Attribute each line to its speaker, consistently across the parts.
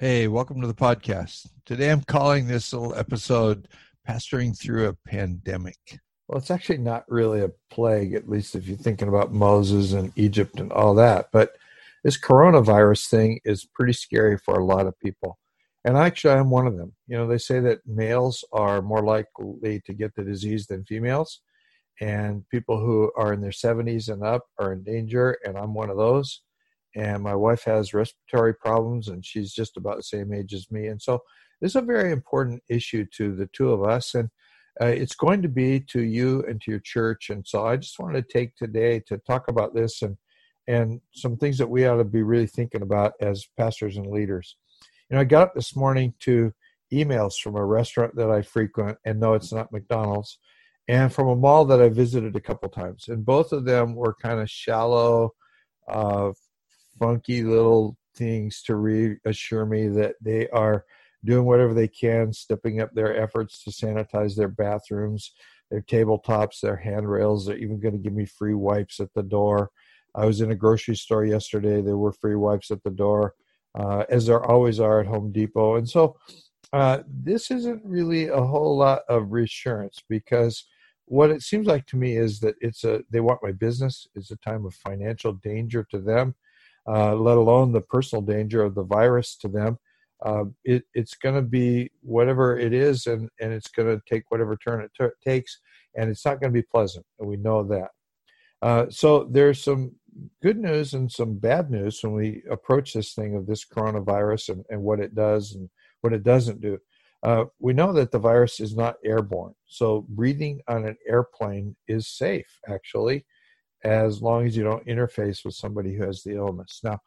Speaker 1: Hey, welcome to the podcast. Today I'm calling this little episode Pastoring Through a Pandemic. Well, it's actually not really a plague, at least if you're thinking about Moses and Egypt and all that. But this coronavirus thing is pretty scary for a lot of people. And actually, I'm one of them. You know, they say that males are more likely to get the disease than females. And people who are in their 70s and up are in danger. And I'm one of those and my wife has respiratory problems and she's just about the same age as me. And so this is a very important issue to the two of us and uh, it's going to be to you and to your church. And so i just wanted to take today to talk about this and and some things that we ought to be really thinking about as pastors and leaders. You know i got up this morning to emails from a restaurant that i frequent and no it's not mcdonald's and from a mall that i visited a couple times and both of them were kind of shallow uh, funky little things to reassure me that they are doing whatever they can, stepping up their efforts to sanitize their bathrooms, their tabletops, their handrails. They're even going to give me free wipes at the door. I was in a grocery store yesterday. There were free wipes at the door, uh, as there always are at Home Depot. And so uh, this isn't really a whole lot of reassurance because what it seems like to me is that it's a they want my business. It's a time of financial danger to them uh, let alone the personal danger of the virus to them. Uh, it, it's going to be whatever it is, and, and it's going to take whatever turn it t- takes, and it's not going to be pleasant, and we know that. Uh, so there's some good news and some bad news when we approach this thing of this coronavirus and, and what it does and what it doesn't do. Uh, we know that the virus is not airborne, so breathing on an airplane is safe, actually as long as you don't interface with somebody who has the illness. Now,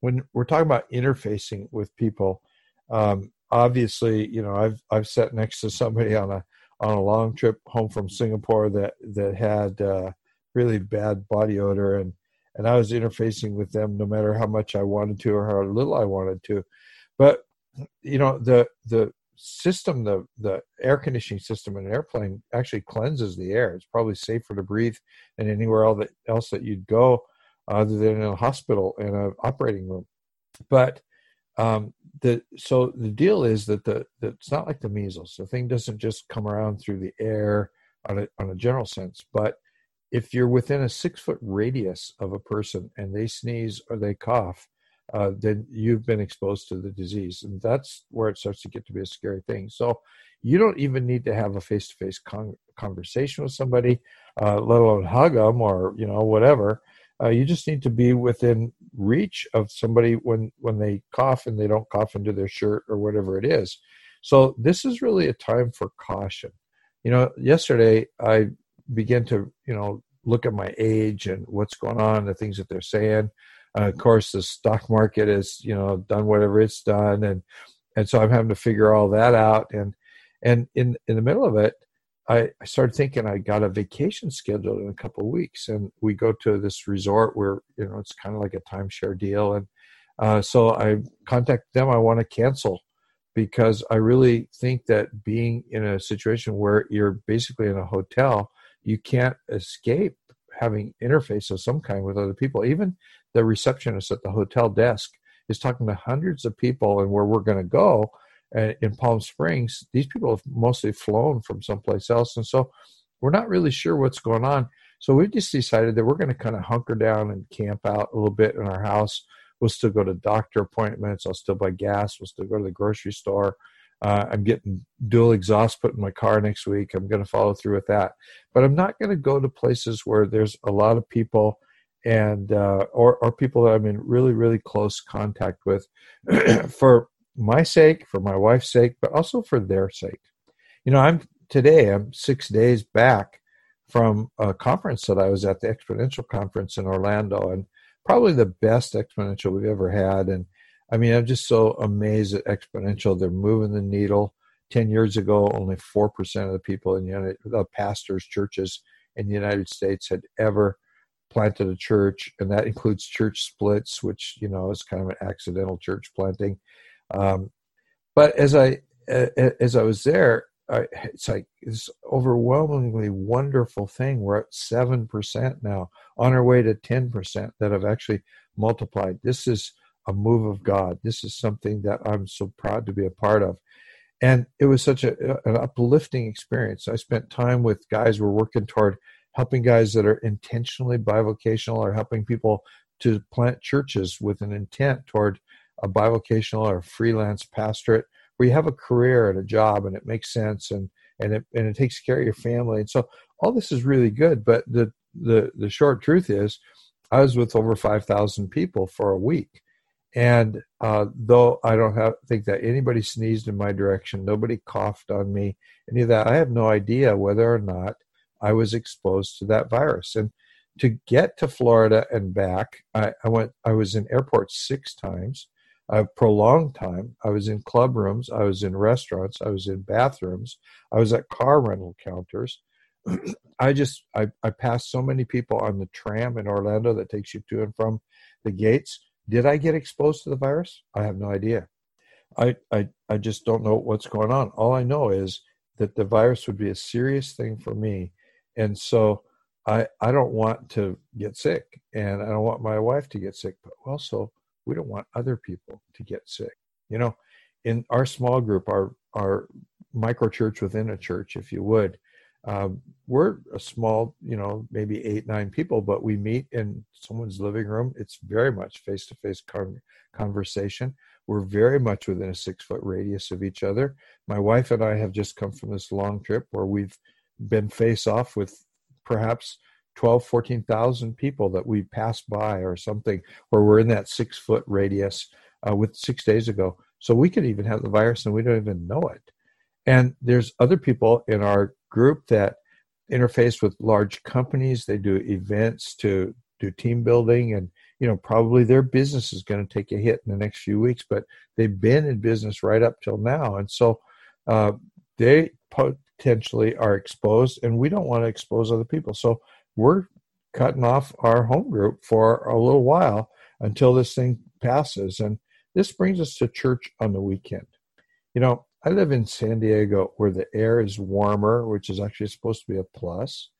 Speaker 1: when we're talking about interfacing with people, um, obviously, you know, I've I've sat next to somebody on a on a long trip home from Singapore that that had uh, really bad body odor, and and I was interfacing with them no matter how much I wanted to or how little I wanted to. But you know, the the system, the the air conditioning system in an airplane actually cleanses the air. It's probably safer to breathe than anywhere else that, else that you'd go, other than in a hospital in an operating room. But um, the so the deal is that the, the it's not like the measles. The thing doesn't just come around through the air on a on a general sense, but if you're within a six foot radius of a person and they sneeze or they cough, uh, then you've been exposed to the disease. And that's where it starts to get to be a scary thing. So you don't even need to have a face to face conversation with somebody, uh, let alone hug them or, you know, whatever. Uh, you just need to be within reach of somebody when, when they cough and they don't cough into their shirt or whatever it is. So this is really a time for caution. You know, yesterday I began to, you know, look at my age and what's going on, the things that they're saying. Uh, of course, the stock market has you know done whatever it's done, and and so I'm having to figure all that out. And and in in the middle of it, I, I started thinking I got a vacation scheduled in a couple of weeks, and we go to this resort where you know it's kind of like a timeshare deal, and uh, so I contact them. I want to cancel because I really think that being in a situation where you're basically in a hotel, you can't escape having interface of some kind with other people. Even the receptionist at the hotel desk is talking to hundreds of people, and where we're going to go uh, in Palm Springs, these people have mostly flown from someplace else, and so we're not really sure what's going on. So we've just decided that we're going to kind of hunker down and camp out a little bit in our house. We'll still go to doctor appointments. I'll still buy gas. We'll still go to the grocery store. Uh, I'm getting dual exhaust put in my car next week. I'm going to follow through with that. But I'm not going to go to places where there's a lot of people and uh, or or people that I'm in really really close contact with for my sake, for my wife's sake, but also for their sake. You know, I'm today I'm six days back from a conference that I was at the Exponential conference in Orlando, and probably the best exponential we've ever had. And I mean, I'm just so amazed at exponential. They're moving the needle. 10 years ago, only 4% of the people in the United, the pastors, churches in the United States had ever planted a church, and that includes church splits, which, you know, is kind of an accidental church planting. Um, but as I, as I was there, I, it's like this overwhelmingly wonderful thing. We're at 7% now, on our way to 10% that have actually multiplied. This is a move of God. This is something that I'm so proud to be a part of and it was such a, an uplifting experience. I spent time with guys were working toward helping guys that are intentionally bivocational or helping people to plant churches with an intent toward a bivocational or freelance pastorate where you have a career and a job and it makes sense and and it and it takes care of your family. And so all this is really good. But the the the short truth is I was with over five thousand people for a week. And uh, though I don't have, think that anybody sneezed in my direction, nobody coughed on me, any of that, I have no idea whether or not I was exposed to that virus. And to get to Florida and back, I, I went. I was in airports six times, a prolonged time. I was in club rooms. I was in restaurants. I was in bathrooms. I was at car rental counters. I just I, I passed so many people on the tram in Orlando that takes you to and from the gates did I get exposed to the virus? I have no idea. I, I, I just don't know what's going on. All I know is that the virus would be a serious thing for me. And so I, I don't want to get sick and I don't want my wife to get sick, but also we don't want other people to get sick. You know, in our small group, our, our micro church within a church, if you would, um, we're a small, you know, maybe eight, nine people, but we meet in someone's living room. It's very much face to face conversation. We're very much within a six foot radius of each other. My wife and I have just come from this long trip where we've been face off with perhaps 12, 14,000 people that we passed by or something, where we're in that six foot radius uh, with six days ago. So we could even have the virus and we don't even know it. And there's other people in our group that interface with large companies. They do events to do team building, and you know probably their business is going to take a hit in the next few weeks. But they've been in business right up till now, and so uh, they potentially are exposed, and we don't want to expose other people. So we're cutting off our home group for a little while until this thing passes. And this brings us to church on the weekend. You know, I live in San Diego where the air is warmer, which is actually supposed to be a plus.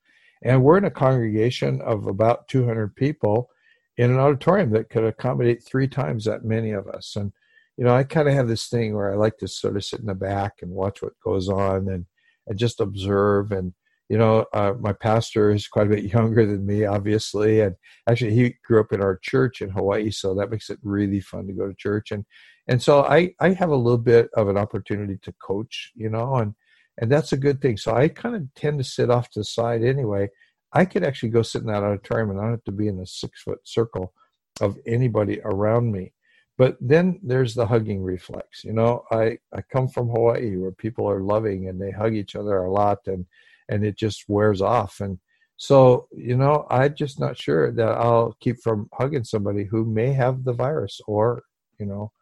Speaker 1: And we're in a congregation of about 200 people in an auditorium that could accommodate three times that many of us. And, you know, I kind of have this thing where I like to sort of sit in the back and watch what goes on and, and just observe. And, you know, uh, my pastor is quite a bit younger than me, obviously. And actually, he grew up in our church in Hawaii. So that makes it really fun to go to church. And, and so I I have a little bit of an opportunity to coach, you know, and and that's a good thing. So I kind of tend to sit off to the side anyway. I could actually go sit in that auditorium and I don't have to be in a six foot circle of anybody around me. But then there's the hugging reflex. You know, I, I come from Hawaii where people are loving and they hug each other a lot and and it just wears off. And so, you know, I'm just not sure that I'll keep from hugging somebody who may have the virus or, you know,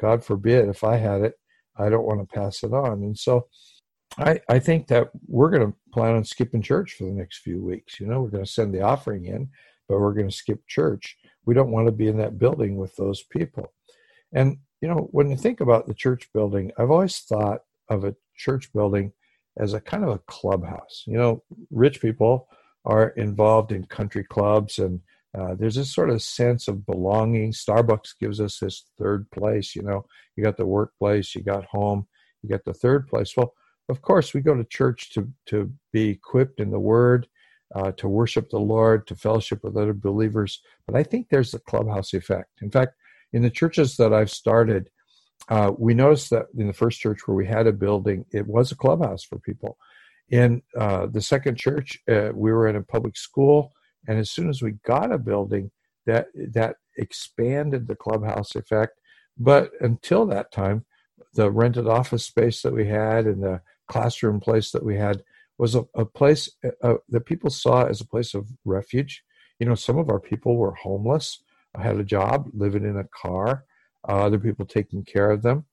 Speaker 1: God forbid, if I had it, I don't want to pass it on. And so I, I think that we're going to plan on skipping church for the next few weeks. You know, we're going to send the offering in, but we're going to skip church. We don't want to be in that building with those people. And, you know, when you think about the church building, I've always thought of a church building as a kind of a clubhouse. You know, rich people are involved in country clubs and uh, there's this sort of sense of belonging. Starbucks gives us this third place. You know, you got the workplace, you got home, you got the third place. Well, of course, we go to church to to be equipped in the Word, uh, to worship the Lord, to fellowship with other believers. But I think there's the clubhouse effect. In fact, in the churches that I've started, uh, we noticed that in the first church where we had a building, it was a clubhouse for people. In uh, the second church, uh, we were in a public school and as soon as we got a building, that that expanded the clubhouse effect. But until that time, the rented office space that we had and the classroom place that we had was a, a place uh, uh, that people saw as a place of refuge. You know, some of our people were homeless. had a job, living in a car, uh, other people taking care of them.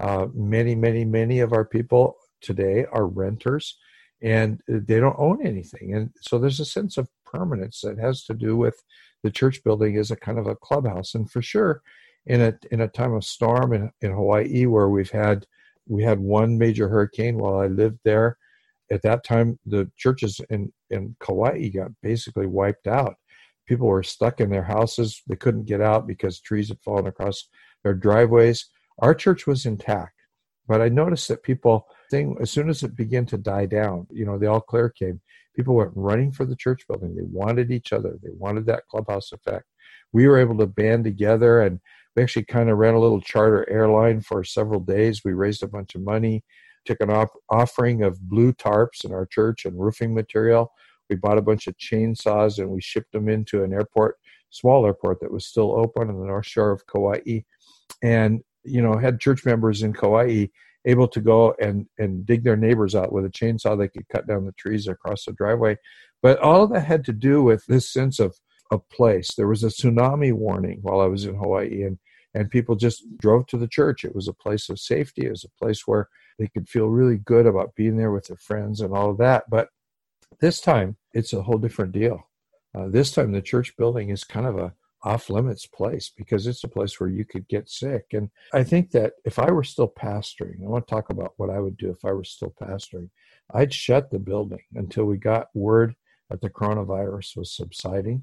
Speaker 1: Uh, many, many, many of our people today are renters and they don't own anything. And so there's a sense of permanence that has to do with the church building is a kind of a clubhouse. And for sure, in a in a time of storm in, in Hawaii where we've had we had one major hurricane while I lived there. At that time, the churches in in Kauai got basically wiped out. People were stuck in their houses; they couldn't get out because trees had fallen across their driveways. Our church was intact, but I noticed that people, thing as soon as it began to die down, you know, the all clear came. People went running for the church building. They wanted each other. They wanted that clubhouse effect. We were able to band together and we actually kind of ran a little charter airline for several days. We raised a bunch of money, took an op- offering of blue tarps in our church and roofing material. We bought a bunch of chainsaws and we shipped them into an airport, small airport that was still open on the north shore of Kauai. And, you know, had church members in Kauai able to go and, and dig their neighbors out with a chainsaw. They could cut down the trees across the driveway. But all that had to do with this sense of a place. There was a tsunami warning while I was in Hawaii, and and people just drove to the church. It was a place of safety. It was a place where they could feel really good about being there with their friends and all of that. But this time, it's a whole different deal. Uh, this time, the church building is kind of a off limits place because it's a place where you could get sick. And I think that if I were still pastoring, I want to talk about what I would do if I were still pastoring. I'd shut the building until we got word that the coronavirus was subsiding.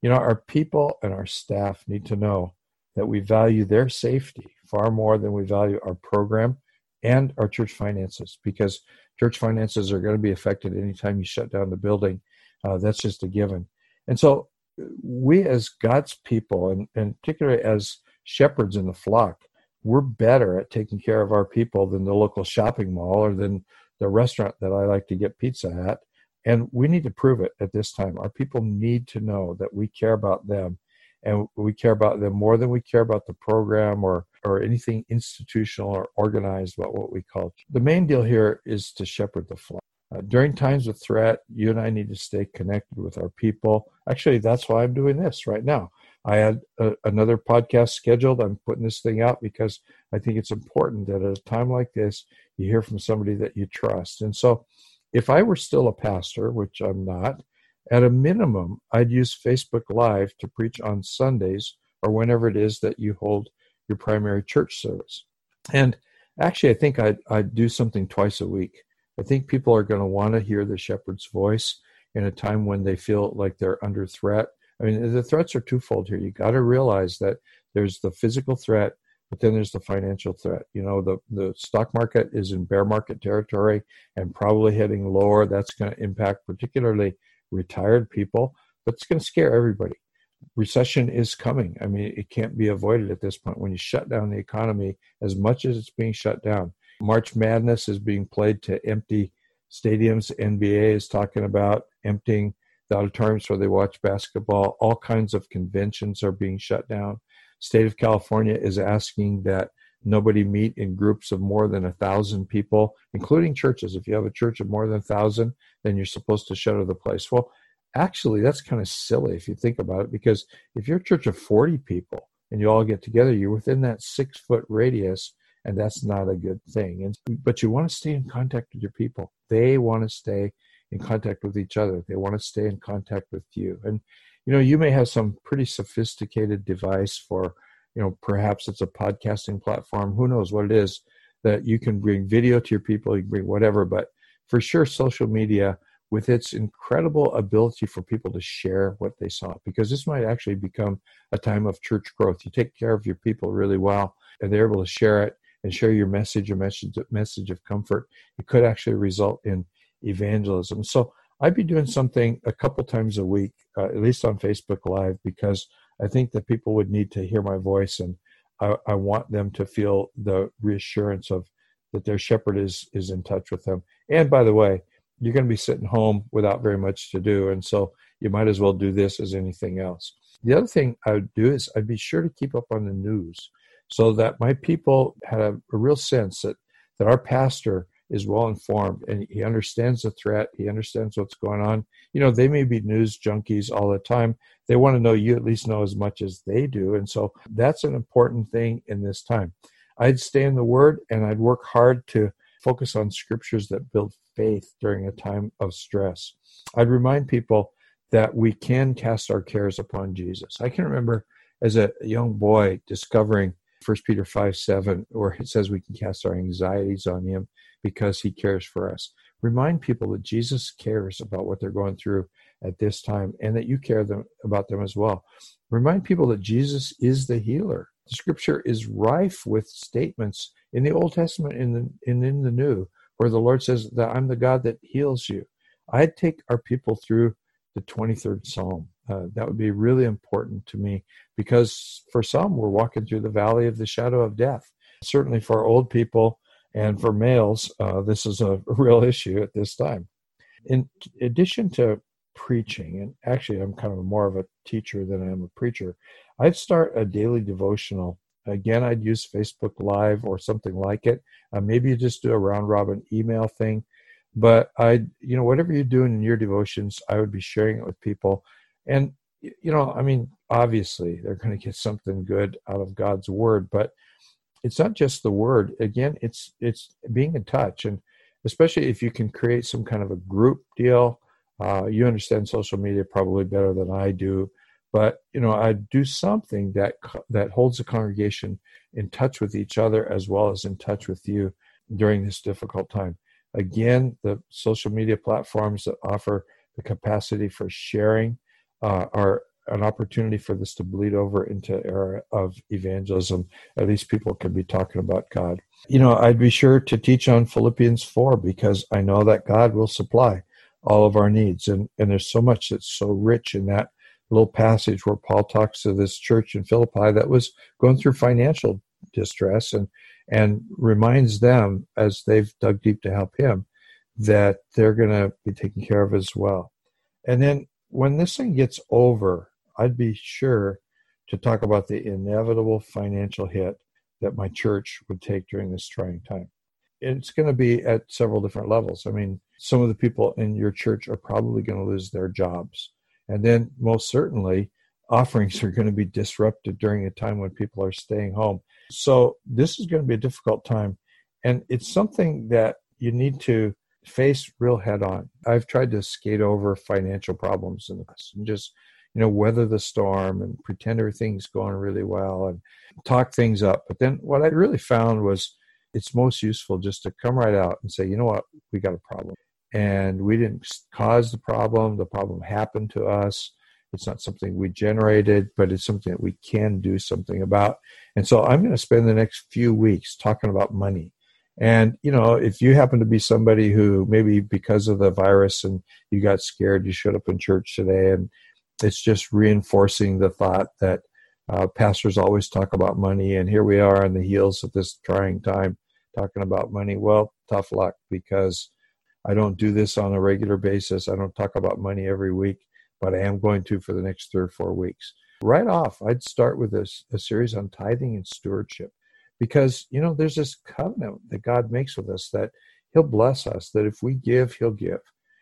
Speaker 1: You know, our people and our staff need to know that we value their safety far more than we value our program and our church finances because church finances are going to be affected anytime you shut down the building. Uh, that's just a given. And so, we as God's people, and, and particularly as shepherds in the flock, we're better at taking care of our people than the local shopping mall or than the restaurant that I like to get pizza at. And we need to prove it at this time. Our people need to know that we care about them and we care about them more than we care about the program or or anything institutional or organized about what we call the main deal here is to shepherd the flock uh, during times of threat you and i need to stay connected with our people actually that's why i'm doing this right now i had a, another podcast scheduled i'm putting this thing out because i think it's important that at a time like this you hear from somebody that you trust and so if i were still a pastor which i'm not at a minimum, I'd use Facebook Live to preach on Sundays or whenever it is that you hold your primary church service. And actually, I think I'd, I'd do something twice a week. I think people are going to want to hear the shepherd's voice in a time when they feel like they're under threat. I mean, the threats are twofold here. You got to realize that there's the physical threat, but then there's the financial threat. You know, the, the stock market is in bear market territory and probably heading lower. That's going to impact particularly retired people, but it's going to scare everybody. Recession is coming. I mean, it can't be avoided at this point when you shut down the economy as much as it's being shut down. March Madness is being played to empty stadiums. NBA is talking about emptying the auditoriums where they watch basketball. All kinds of conventions are being shut down. State of California is asking that nobody meet in groups of more than a thousand people, including churches. If you have a church of more than a thousand, then you're supposed to shutter the place. Well, actually, that's kind of silly if you think about it, because if you're a church of 40 people and you all get together, you're within that six foot radius, and that's not a good thing. And but you want to stay in contact with your people. They want to stay in contact with each other. They want to stay in contact with you. And you know, you may have some pretty sophisticated device for you know perhaps it's a podcasting platform who knows what it is that you can bring video to your people you can bring whatever but for sure social media with its incredible ability for people to share what they saw because this might actually become a time of church growth you take care of your people really well and they're able to share it and share your message a message message of comfort it could actually result in evangelism so i'd be doing something a couple times a week uh, at least on facebook live because I think that people would need to hear my voice, and I, I want them to feel the reassurance of that their shepherd is is in touch with them. And by the way, you're going to be sitting home without very much to do, and so you might as well do this as anything else. The other thing I would do is I'd be sure to keep up on the news so that my people had a, a real sense that that our pastor is well informed and he understands the threat. He understands what's going on. You know, they may be news junkies all the time. They want to know you at least know as much as they do. And so that's an important thing in this time. I'd stay in the Word and I'd work hard to focus on scriptures that build faith during a time of stress. I'd remind people that we can cast our cares upon Jesus. I can remember as a young boy discovering 1 Peter 5 7, where it says we can cast our anxieties on him because he cares for us. Remind people that Jesus cares about what they're going through at this time and that you care them, about them as well. Remind people that Jesus is the healer. The scripture is rife with statements in the Old Testament and in, in, in the New where the Lord says that I'm the God that heals you. I'd take our people through the 23rd Psalm. Uh, that would be really important to me because for some, we're walking through the valley of the shadow of death. Certainly for old people and for males, uh, this is a real issue at this time. In addition to preaching, and actually, I'm kind of more of a teacher than I am a preacher, I'd start a daily devotional. Again, I'd use Facebook Live or something like it. Uh, maybe you just do a round robin email thing. But I, you know, whatever you're doing in your devotions, I would be sharing it with people. And, you know, I mean, obviously they're going to get something good out of God's word, but it's not just the word. Again, it's it's being in touch, and especially if you can create some kind of a group deal. Uh, you understand social media probably better than I do, but you know, I do something that that holds the congregation in touch with each other as well as in touch with you during this difficult time. Again, the social media platforms that offer the capacity for sharing uh, are an opportunity for this to bleed over into era of evangelism. At least people can be talking about God. You know, I'd be sure to teach on Philippians 4 because I know that God will supply all of our needs. And, and there's so much that's so rich in that little passage where Paul talks to this church in Philippi that was going through financial distress and and reminds them as they've dug deep to help him that they're going to be taken care of as well. And then when this thing gets over, I'd be sure to talk about the inevitable financial hit that my church would take during this trying time. It's going to be at several different levels. I mean, some of the people in your church are probably going to lose their jobs. And then, most certainly, offerings are going to be disrupted during a time when people are staying home. So this is going to be a difficult time. And it's something that you need to face real head on. I've tried to skate over financial problems in the past and just, you know, weather the storm and pretend everything's going really well and talk things up. But then what I really found was it's most useful just to come right out and say, you know what, we got a problem. And we didn't cause the problem. The problem happened to us. It's not something we generated, but it's something that we can do something about. And so I'm going to spend the next few weeks talking about money. And, you know, if you happen to be somebody who maybe because of the virus and you got scared, you showed up in church today, and it's just reinforcing the thought that uh, pastors always talk about money. And here we are on the heels of this trying time talking about money. Well, tough luck because I don't do this on a regular basis. I don't talk about money every week but I am going to for the next three or four weeks. Right off, I'd start with this a series on tithing and stewardship because, you know, there's this covenant that God makes with us that He'll bless us, that if we give, He'll give,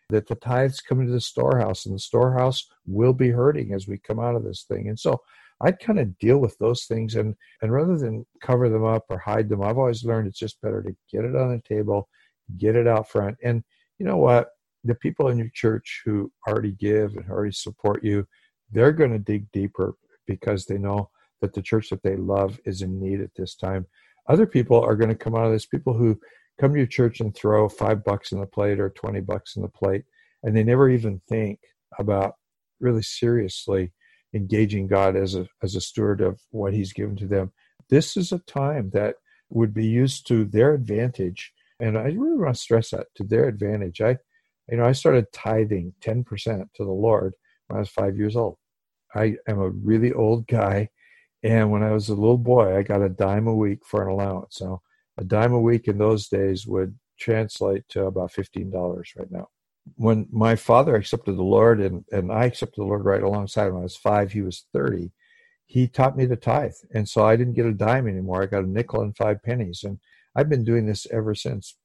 Speaker 1: that the tithes come into the storehouse and the storehouse will be hurting as we come out of this thing. And so I'd kind of deal with those things and, and rather than cover them up or hide them, I've always learned it's just better to get it on the table, get it out front. And you know what? the people in your church who already give and already support you, they're going to dig deeper because they know that the church that they love is in need at this time. Other people are going to come out of this, people who come to your church and throw five bucks in the plate or 20 bucks in the plate, and they never even think about really seriously engaging God as a, as a steward of what He's given to them. This is a time that would be used to their advantage. And I really want to stress that to their advantage. I, you know, I started tithing 10% to the Lord when I was five years old. I am a really old guy. And when I was a little boy, I got a dime a week for an allowance. So a dime a week in those days would translate to about $15 right now. When my father accepted the Lord and, and I accepted the Lord right alongside him, I was five, he was 30. He taught me to tithe. And so I didn't get a dime anymore. I got a nickel and five pennies. And I've been doing this ever since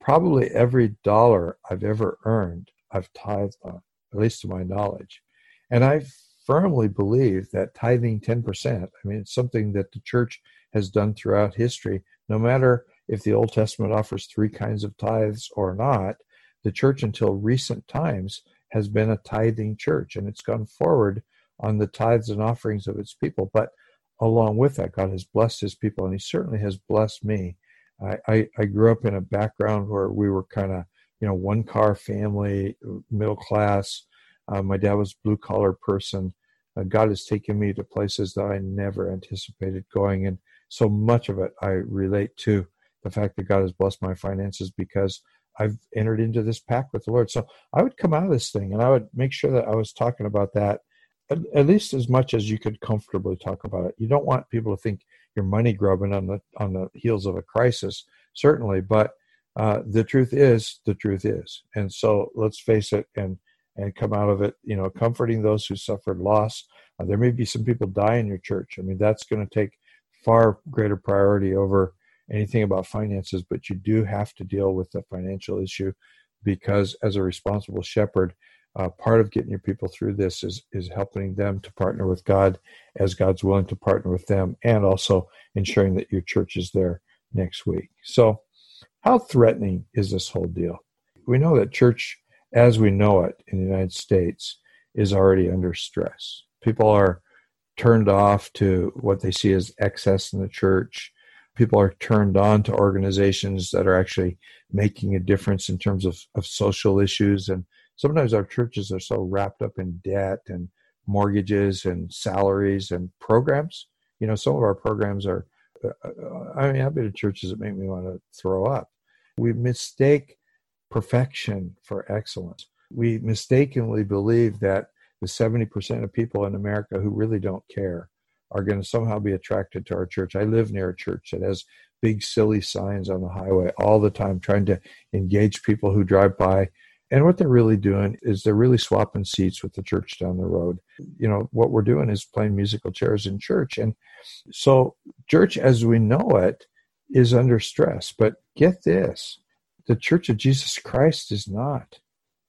Speaker 1: probably every dollar I've ever earned, I've tithed on, at least to my knowledge. And I firmly believe that tithing 10%, I mean, it's something that the church has done throughout history, no matter if the Old Testament offers three kinds of tithes or not, the church until recent times has been a tithing church and it's gone forward on the tithes and offerings of its people. But along with that, God has blessed his people and he certainly has blessed me. I, I, I grew up in a background where we were kind of, you know, one car family, middle class. Uh, my dad was a blue collar person. Uh, God has taken me to places that I never anticipated going. And so much of it I relate to the fact that God has blessed my finances because I've entered into this pact with the Lord. So I would come out of this thing and I would make sure that I was talking about that at, at, least as much as you could comfortably talk about it. You don't want people to think you're money grubbing on the on the heels of a crisis, certainly. But uh, the truth is, the truth is, and so let's face it and and come out of it. You know, comforting those who suffered loss. Uh, there may be some people die in your church. I mean, that's going to take far greater priority over anything about finances, but you do have to deal with the financial issue because as a responsible shepherd, uh, part of getting your people through this is is helping them to partner with God as God's willing to partner with them, and also ensuring that your church is there next week. So, how threatening is this whole deal? We know that church, as we know it in the United States, is already under stress. People are turned off to what they see as excess in the church. People are turned on to organizations that are actually making a difference in terms of, of social issues and sometimes our churches are so wrapped up in debt and mortgages and salaries and programs. You know, some of our programs are, uh, uh, I mean, I've been to churches that make me want to throw up. We mistake perfection for excellence. We mistakenly believe that the 70% of people in America who really don't care are going to somehow be attracted to our church. I live near a church that has big, silly signs on the highway all the time, trying to engage people who drive by and what they're really doing is they're really swapping seats with the church down the road. You know, what we're doing is playing musical chairs in church. And so, church as we know it is under stress. But get this the church of Jesus Christ is not.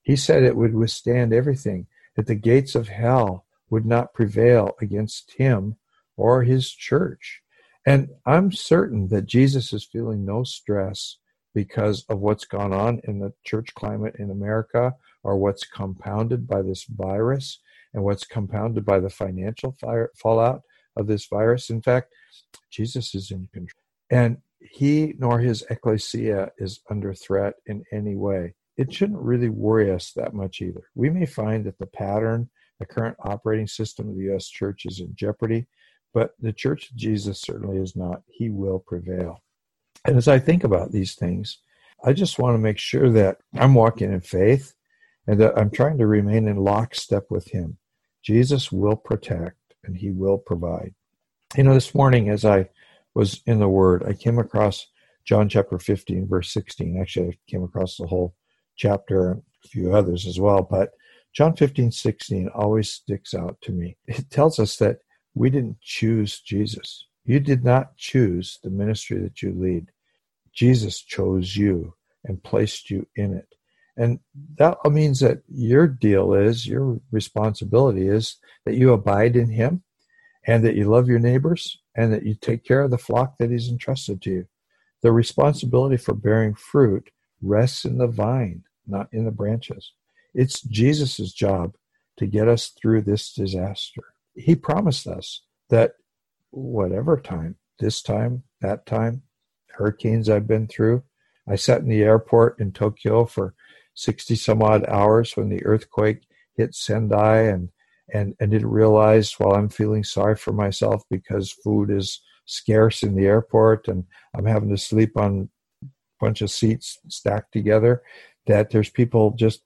Speaker 1: He said it would withstand everything, that the gates of hell would not prevail against him or his church. And I'm certain that Jesus is feeling no stress because of what's gone on in the church climate in America or what's compounded by this virus and what's compounded by the financial fallout of this virus. In fact, Jesus is in control. And he nor his ecclesia is under threat in any way. It shouldn't really worry us that much either. We may find that the pattern, the current operating system of the U.S. church is in jeopardy, but the church of Jesus certainly is not. He will prevail. And as I think about these things, I just want to make sure that I'm walking in faith and that I'm trying to remain in lockstep with Him. Jesus will protect and He will provide. You know, this morning as I was in the Word, I came across John chapter 15, verse 16. Actually, I came across the whole chapter a few others as well, but John 15, 16 always sticks out to me. It tells us that we didn't choose Jesus. You did not choose the ministry that you lead. Jesus chose you and placed you in it. And that means that your deal is, your responsibility is that you abide in Him and that you love your neighbors and that you take care of the flock that He's entrusted to you. The responsibility for bearing fruit rests in the vine, not in the branches. It's Jesus' job to get us through this disaster. He promised us that whatever time, this time, that time, hurricanes I've been through. I sat in the airport in Tokyo for 60 some odd hours when the earthquake hit Sendai and and, and didn't realize while I'm feeling sorry for myself because food is scarce in the airport and I'm having to sleep on a bunch of seats stacked together that there's people just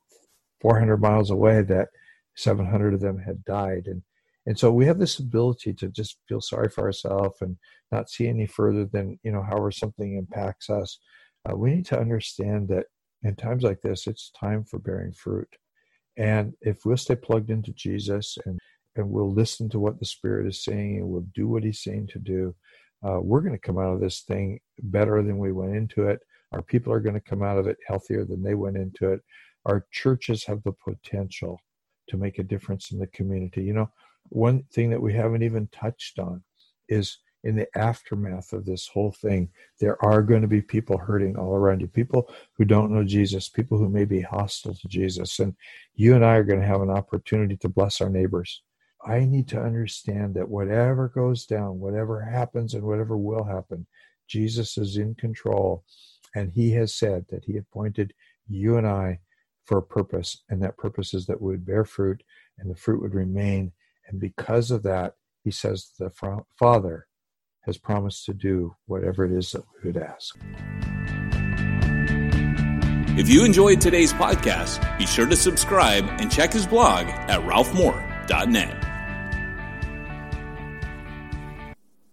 Speaker 1: 400 miles away that 700 of them had died. And and so we have this ability to just feel sorry for ourselves and not see any further than you know however something impacts us. Uh, we need to understand that in times like this it's time for bearing fruit and if we'll stay plugged into jesus and and we'll listen to what the spirit is saying and we'll do what he's saying to do uh, we're going to come out of this thing better than we went into it Our people are going to come out of it healthier than they went into it. Our churches have the potential to make a difference in the community. You know, one thing that we haven't even touched on is in the aftermath of this whole thing, there are going to be people hurting all around you, people who don't know Jesus, people who may be hostile to Jesus. And you and I are going to have an opportunity to bless our neighbors. I need to understand that whatever goes down, whatever happens, and whatever will happen, Jesus is in control. And he has said that he appointed you and I for a purpose, and that purpose is that we would bear fruit and the fruit would remain. And because of that, he says the Father has promised to do whatever it is that we would ask.
Speaker 2: If you enjoyed today's podcast, be sure to subscribe and check his blog at ralphmoore.net.